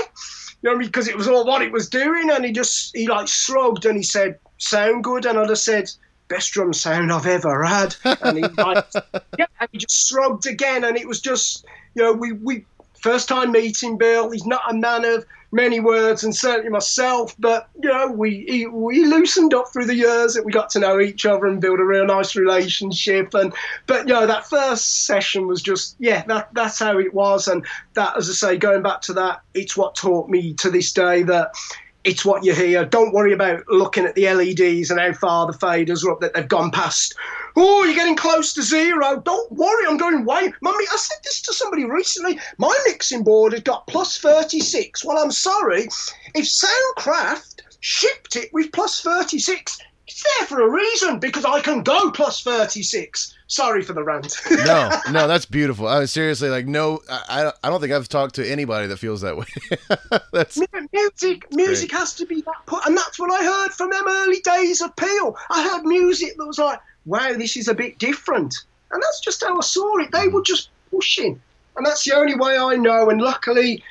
You know, because it was all what it was doing, and he just he like shrugged and he said, "Sound good," and I just said, "Best drum sound I've ever had." And he like, yeah, and he just shrugged again, and it was just, you know, we we first time meeting Bill. He's not a man of many words, and certainly myself. But you know, we we loosened up through the years that we got to know each other and build a real nice relationship. And but you know, that first session was just yeah, that that's how it was. And that, as I say, going back to that, it's what taught me to this day that it's what you hear. Don't worry about looking at the LEDs and how far the faders are up that they've gone past. Oh, you're getting close to zero. Don't worry, I'm going way. Mummy, I said this to somebody recently. My mixing board has got plus 36. Well, I'm sorry. If Soundcraft shipped it with plus 36, it's there for a reason because I can go plus 36. Sorry for the rant. no, no, that's beautiful. I was seriously like, no, I, I don't think I've talked to anybody that feels that way. that's music. Music great. has to be that put, and that's what I heard from them early days of Peel. I heard music that was like, wow, this is a bit different, and that's just how I saw it. They hmm. were just pushing, and that's the only way I know. And luckily,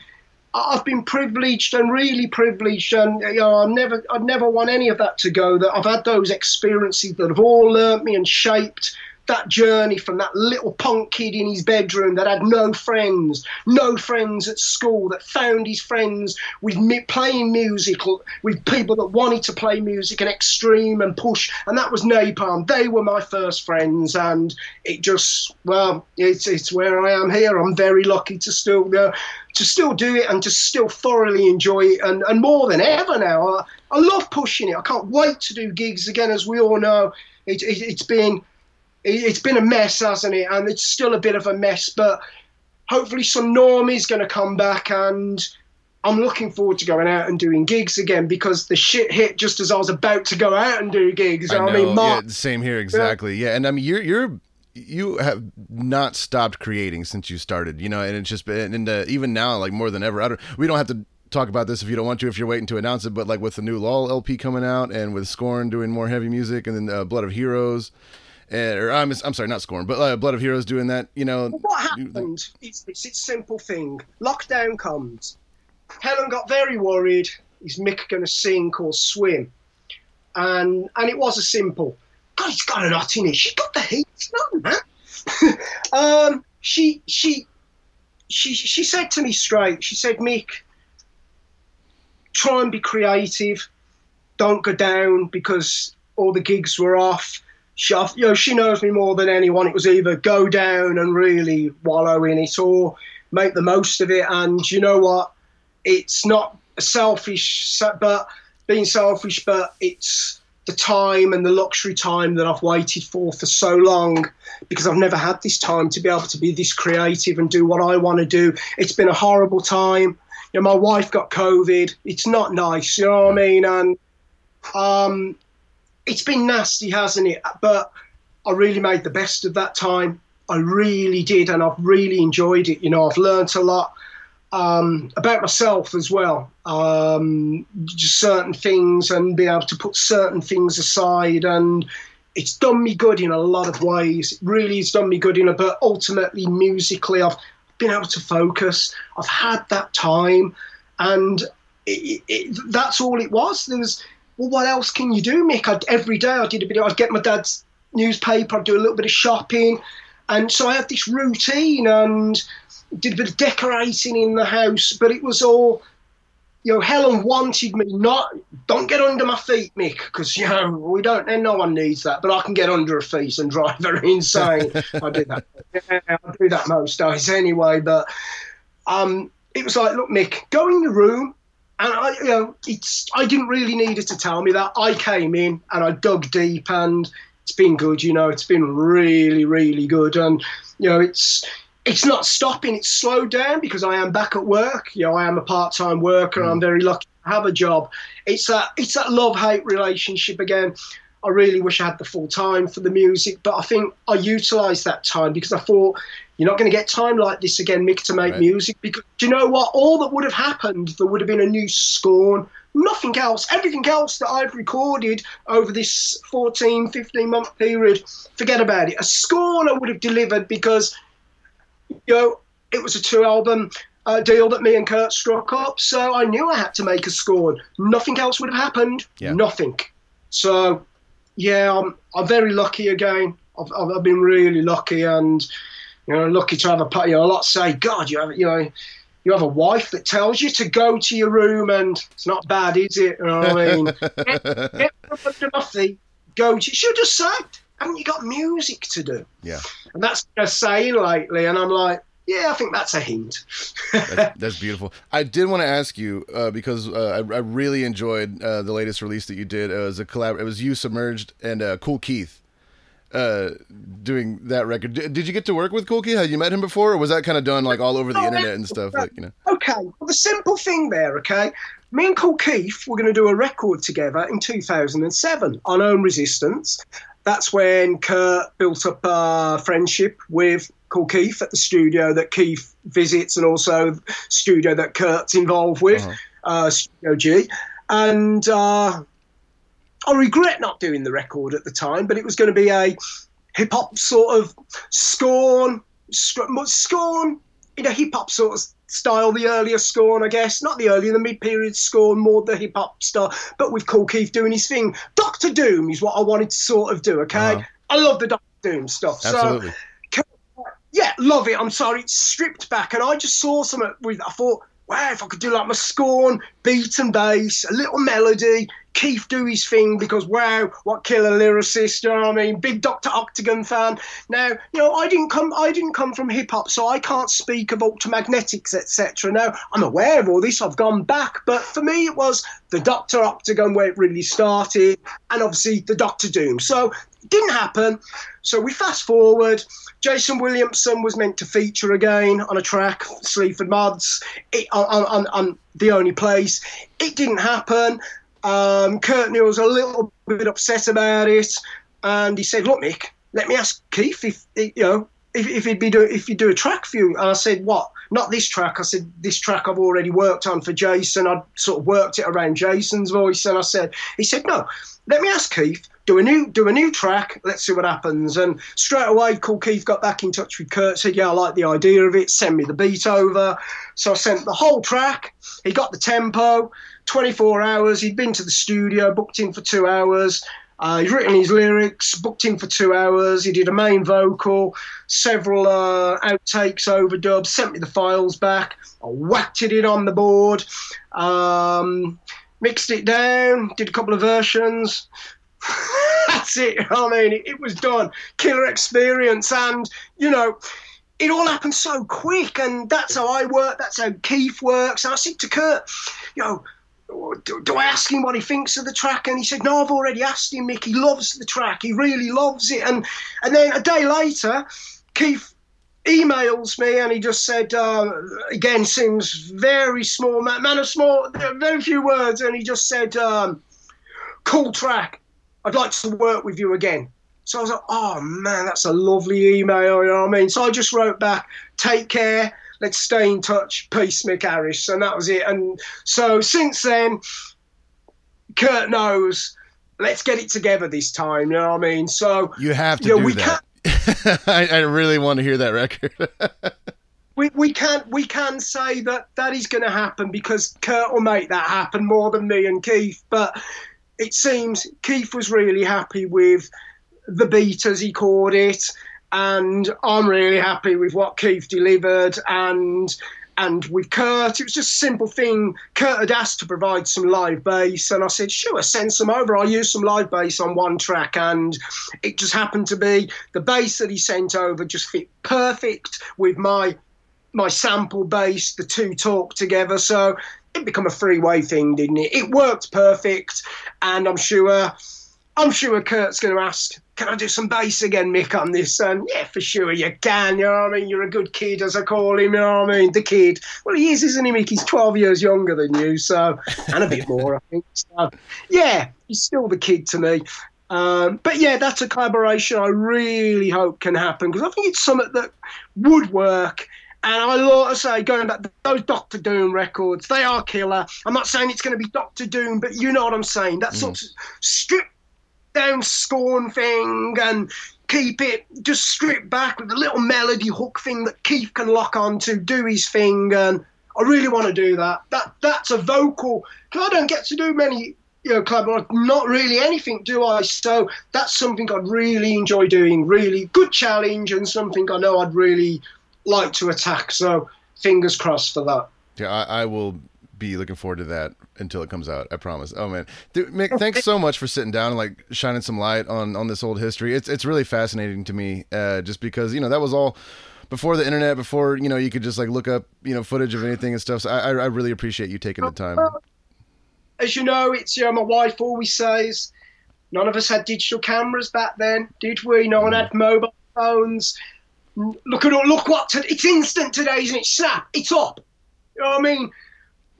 I've been privileged and really privileged, and you know, I've never, I'd never want any of that to go. That I've had those experiences that have all learnt me and shaped that journey from that little punk kid in his bedroom that had no friends, no friends at school, that found his friends with me playing music, with people that wanted to play music and extreme and push, and that was Napalm. They were my first friends, and it just well, it's it's where I am here. I'm very lucky to still uh, to still do it and to still thoroughly enjoy it, and, and more than ever now. I, I love pushing it. I can't wait to do gigs again, as we all know. It, it, it's been it's been a mess, hasn't it? And it's still a bit of a mess, but hopefully some is going to come back and I'm looking forward to going out and doing gigs again because the shit hit just as I was about to go out and do gigs. I, know, I mean, Mark, yeah, same here exactly. Yeah. yeah, and I mean you're you're you have not stopped creating since you started, you know, and it's just been and uh, even now like more than ever. I don't we don't have to talk about this if you don't want to if you're waiting to announce it, but like with the new Lull LP coming out and with Scorn doing more heavy music and then uh, Blood of Heroes and, or I'm, I'm sorry, not Scorn, but uh, Blood of Heroes doing that. You know, what happened? It's, it's it's simple thing. Lockdown comes. Helen got very worried. Is Mick going to sink or swim? And and it was a simple. God, he's got a knot in it. She got the heat. No, man. um, she she she she said to me straight. She said, Mick, try and be creative. Don't go down because all the gigs were off she, you know, she knows me more than anyone. It was either go down and really wallow in it or make the most of it. And you know what? It's not selfish, but being selfish, but it's the time and the luxury time that I've waited for for so long because I've never had this time to be able to be this creative and do what I want to do. It's been a horrible time. You know, my wife got COVID. It's not nice, you know what I mean? And um, it's been nasty, hasn't it? But I really made the best of that time. I really did, and I've really enjoyed it. You know, I've learnt a lot um, about myself as well, um, just certain things, and be able to put certain things aside. And it's done me good in a lot of ways. It really it's done me good in a, but ultimately musically, I've been able to focus. I've had that time, and it, it, that's all it was. There was well, what else can you do, Mick? I'd, every day I did a bit. I'd get my dad's newspaper. I'd do a little bit of shopping, and so I had this routine and did a bit of decorating in the house. But it was all, you know, Helen wanted me not. Don't get under my feet, Mick, because you know we don't. And no one needs that. But I can get under her feet and drive her insane. I do that. Yeah, I do that most days anyway. But um, it was like, look, Mick, go in your room and I, you know, it's I didn't really need it to tell me that. I came in and I dug deep, and it's been good. You know, it's been really, really good, and you know, it's it's not stopping. It's slowed down because I am back at work. You know, I am a part-time worker. Mm. I'm very lucky to have a job. It's that it's that love-hate relationship again. I really wish I had the full time for the music, but I think I utilised that time because I thought you're not going to get time like this again, Mick, to make right. music. Because do you know what? All that would have happened, there would have been a new Scorn, nothing else. Everything else that I've recorded over this 14, 15 month period, forget about it. A Scorn I would have delivered because, you know, it was a two album uh, deal that me and Kurt struck up. So I knew I had to make a Scorn. Nothing else would have happened. Yeah. Nothing. So, yeah, I'm, I'm very lucky again. I've, I've been really lucky and you know, lucky to have a you know, a lot say, God, you have, you know, you have a wife that tells you to go to your room, and it's not bad, is it? You know what I mean? get, get under my feet, go to. She'll just say, "Haven't you got music to do?" Yeah. And that's what they're saying lately, and I'm like, yeah, I think that's a hint. that's, that's, beautiful. I did want to ask you uh, because uh, I, I, really enjoyed uh, the latest release that you did. it was a collab. It was you, Submerged, and uh, Kool Keith uh, doing that record. D- did you get to work with Kool Keith? Had you met him before, or was that kind of done like all over the oh, internet and stuff? Like you know. Okay, well, the simple thing there. Okay, me and Kool Keith were going to do a record together in 2007 on Ohm Resistance. That's when Kurt built up a friendship with Kool Keith at the studio that Keith visits and also studio that Kurt's involved with, uh-huh. uh, Studio G. And uh, I regret not doing the record at the time, but it was going to be a hip hop sort of scorn, scorn in a hip hop sort of style, the earlier scorn, I guess. Not the earlier, the mid period scorn, more the hip hop style, but with Kool Keith doing his thing. Doctor Doom is what I wanted to sort of do, okay? Uh-huh. I love the Doctor Doom stuff. Absolutely. So yeah, love it. I'm sorry, it's stripped back, and I just saw something with. I thought, wow, if I could do like my scorn, beat and bass, a little melody, Keith do his thing because wow, what killer lyricist! You know what I mean? Big Doctor Octagon fan. Now, you know, I didn't come. I didn't come from hip hop, so I can't speak of Ultramagnetics, etc. Now, I'm aware of all this. I've gone back, but for me, it was the Doctor Octagon where it really started, and obviously the Doctor Doom. So didn't happen. So we fast forward. Jason Williamson was meant to feature again on a track, Sleaford Mods, it, on, on, on, the only place. It didn't happen. Um, Kurt was a little bit upset about it, and he said, "Look, Mick, let me ask Keith if you know if, if he'd be do if you do a track for you." And I said, "What? Not this track." I said, "This track I've already worked on for Jason. I'd sort of worked it around Jason's voice." And I said, "He said, no, let me ask Keith do a new do a new track. Let's see what happens. And straight away, Kool Keith got back in touch with Kurt. Said, "Yeah, I like the idea of it. Send me the beat over." So I sent the whole track. He got the tempo. 24 hours. He'd been to the studio, booked in for two hours. Uh, he'd written his lyrics, booked in for two hours. He did a main vocal, several uh, outtakes, overdubs, sent me the files back. I whacked it on the board, um, mixed it down, did a couple of versions, That's it. I mean, it, it was done. Killer experience, and you know, it all happened so quick, and that's how I work. That's how Keith works. And I said to Kurt, you know. Do, do, I ask him what he thinks of the track? And he said, No, I've already asked him, Mick. He loves the track. He really loves it. And and then a day later, Keith emails me and he just said, uh, again, seems very small, man, man of small, very few words. And he just said, um, Cool track. I'd like to work with you again. So I was like, oh man, that's a lovely email, you know what I mean? So I just wrote back, take care, let's stay in touch, peace, Mick Harris. And that was it. And so since then, Kurt knows, let's get it together this time, you know what I mean? So you have to you know, do that. I, I really want to hear that record. we, we can we can say that that is going to happen because Kurt will make that happen more than me and Keith. But it seems Keith was really happy with the beat, as he called it, and I'm really happy with what Keith delivered. And and with Kurt, it was just a simple thing. Kurt had asked to provide some live bass, and I said, sure, send some over. I'll use some live bass on one track. And it just happened to be the bass that he sent over just fit perfect with my my sample bass. The two talk together. So it become a three freeway thing, didn't it? It worked perfect, and I'm sure, I'm sure Kurt's going to ask, "Can I do some bass again, Mick, on this?" And yeah, for sure you can. You know what I mean? You're a good kid, as I call him. You know what I mean? The kid. Well, he is, isn't he, Mick? He's 12 years younger than you, so and a bit more, I think. So yeah, he's still the kid to me. Um, but yeah, that's a collaboration I really hope can happen because I think it's something that would work and I ought to say, going back those Doctor Doom records, they are killer. I'm not saying it's going to be Doctor Doom, but you know what I'm saying. That mm. sort of stripped down scorn thing and keep it just stripped back with a little melody hook thing that Keith can lock onto, do his thing, and I really want to do that. That that's a vocal because I don't get to do many you know, club or not really anything, do I? So that's something I'd really enjoy doing. Really good challenge and something I know I'd really like to attack. So fingers crossed for that. Yeah, I, I will be looking forward to that until it comes out. I promise. Oh man, Dude, Mick, thanks so much for sitting down and like shining some light on on this old history. It's it's really fascinating to me, uh, just because you know that was all before the internet, before you know you could just like look up you know footage of anything and stuff. So I I really appreciate you taking the time. As you know, it's you know, my wife always says, none of us had digital cameras back then, did we? No one had mobile phones. Look at all, look what to, it's instant today, isn't it? Snap, it's up. You know what I mean?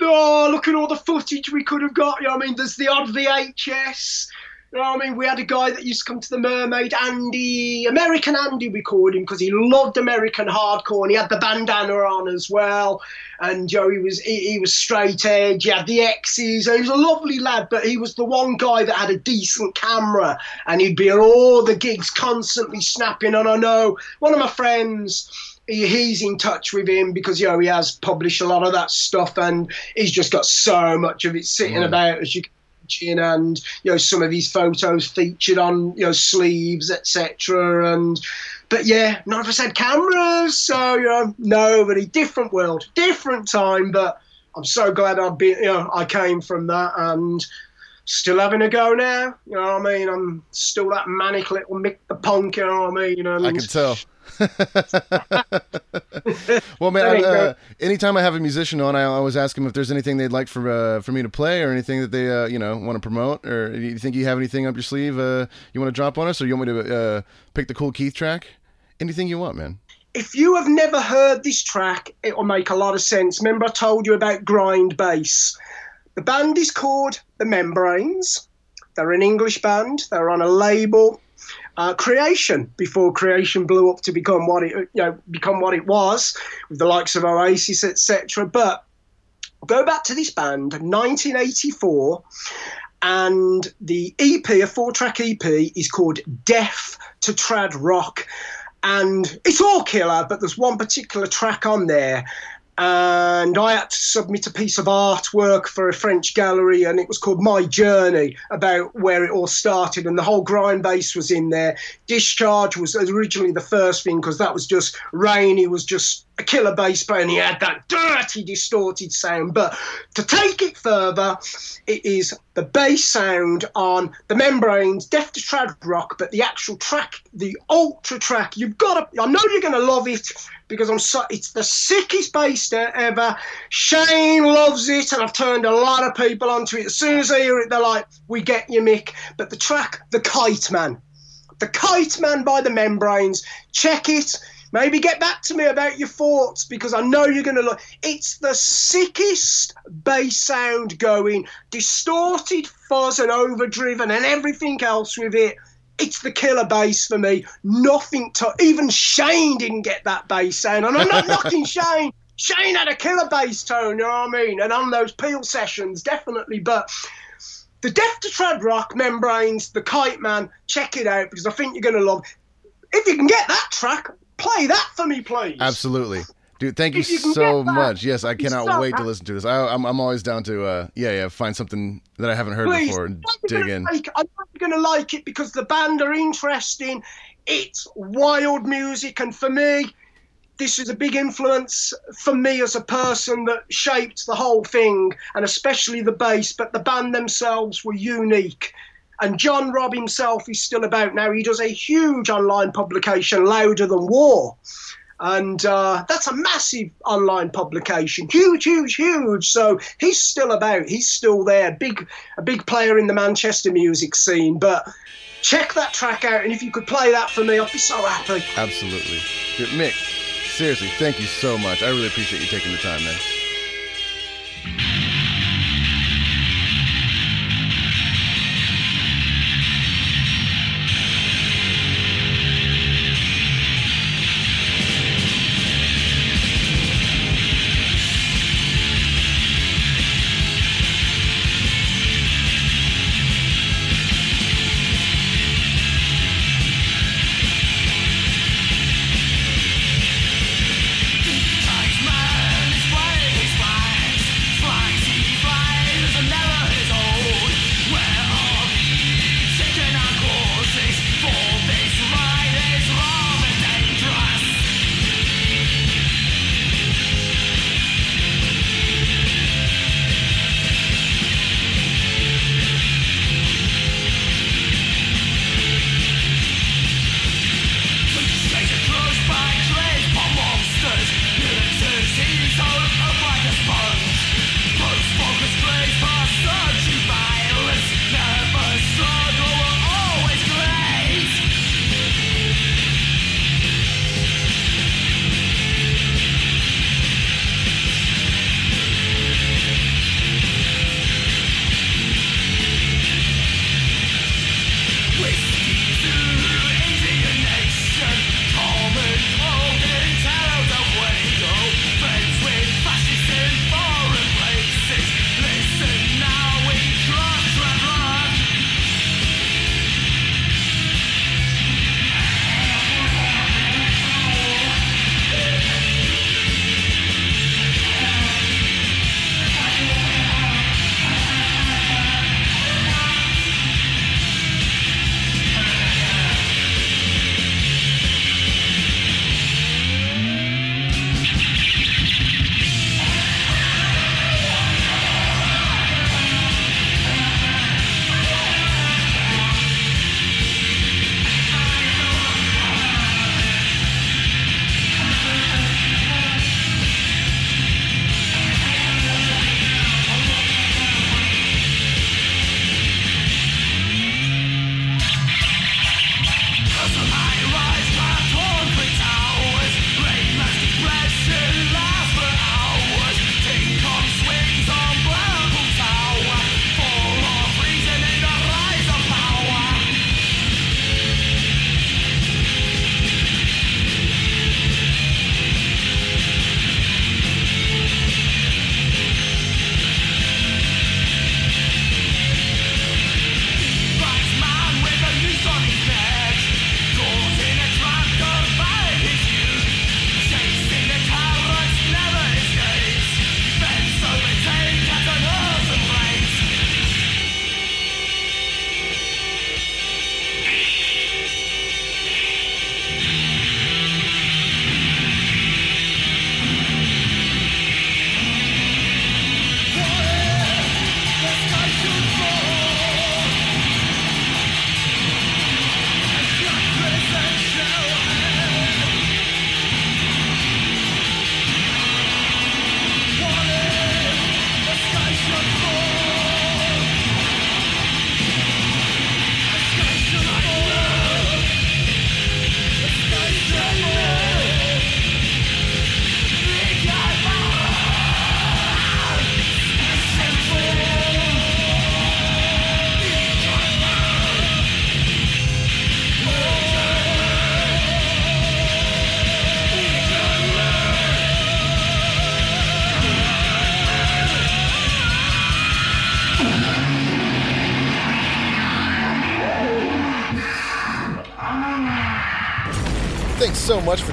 Oh, look at all the footage we could have got. You know I mean? There's the odd VHS. You know I mean? We had a guy that used to come to the Mermaid, Andy, American Andy, we called him because he loved American hardcore and he had the bandana on as well. And you know, he was he, he was straight edge. He had the X's. He was a lovely lad, but he was the one guy that had a decent camera and he'd be at all the gigs constantly snapping. And I know one of my friends he's in touch with him because you know he has published a lot of that stuff and he's just got so much of it sitting mm. about as you can imagine and you know some of his photos featured on you know sleeves etc and but yeah none of us had cameras so you know nobody different world different time but i'm so glad i've been you know i came from that and still having a go now you know what i mean? I'm still that manic little mick the punk you know what i mean? And i can tell well, man, uh, anytime I have a musician on, I always ask them if there's anything they'd like for uh, for me to play or anything that they uh, you know want to promote. Or do you think you have anything up your sleeve uh, you want to drop on us, or you want me to uh, pick the Kool Keith track? Anything you want, man. If you have never heard this track, it will make a lot of sense. Remember, I told you about grind bass. The band is called The Membranes. They're an English band. They're on a label uh, creation before creation blew up to become what it you know become what it was with the likes of Oasis etc. But go back to this band 1984 and the EP a four track EP is called Death to Trad Rock and it's all killer but there's one particular track on there and I had to submit a piece of artwork for a French gallery, and it was called My Journey, about where it all started, and the whole grind bass was in there. Discharge was originally the first thing because that was just rainy, was just a killer bass player, and he had that dirty, distorted sound. But to take it further, it is the bass sound on the membranes, Death to Trad Rock, but the actual track, the ultra track, you've got to, I know you're going to love it because I'm so, it's the sickest bass ever. Shane loves it, and I've turned a lot of people onto it. As soon as they hear it, they're like, we get you, Mick. But the track, The Kite Man, The Kite Man by the membranes, check it Maybe get back to me about your thoughts because I know you're going to look. It's the sickest bass sound going, distorted fuzz and overdriven and everything else with it. It's the killer bass for me. Nothing to. Even Shane didn't get that bass sound. And I'm not knocking Shane. Shane had a killer bass tone, you know what I mean? And on those Peel sessions, definitely. But the Death to Trad Rock, Membranes, The Kite Man, check it out because I think you're going to love If you can get that track, play that for me, please. Absolutely. Dude, thank you, you so much. Yes, I cannot so wait to listen to this. I, am I'm, I'm always down to, uh, yeah, yeah, find something that I haven't heard Please, before and dig in. Like, I'm going to like it because the band are interesting. It's wild music, and for me, this is a big influence for me as a person that shaped the whole thing, and especially the bass. But the band themselves were unique. And John Robb himself is still about now. He does a huge online publication, Louder Than War. And uh, that's a massive online publication, huge, huge, huge. So he's still about. He's still there, big, a big player in the Manchester music scene. But check that track out, and if you could play that for me, I'd be so happy. Absolutely, Mick. Seriously, thank you so much. I really appreciate you taking the time, man.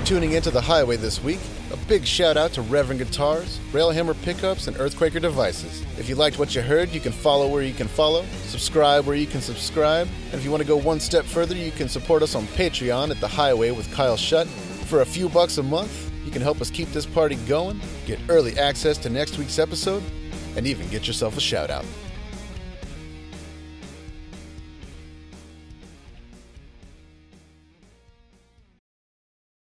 Tuning into The High Way this week. A big shout out to Reverend Guitars, Railhammer Pickups, and Earthquaker Devices. If you liked what you heard, you can follow where you can follow, subscribe where you can subscribe, and if you want to go one step further, you can support us on Patreon at The High Way with Kyle Shutt. For a few bucks a month, you can help us keep this party going, get early access to next week's episode, and even get yourself a shout out.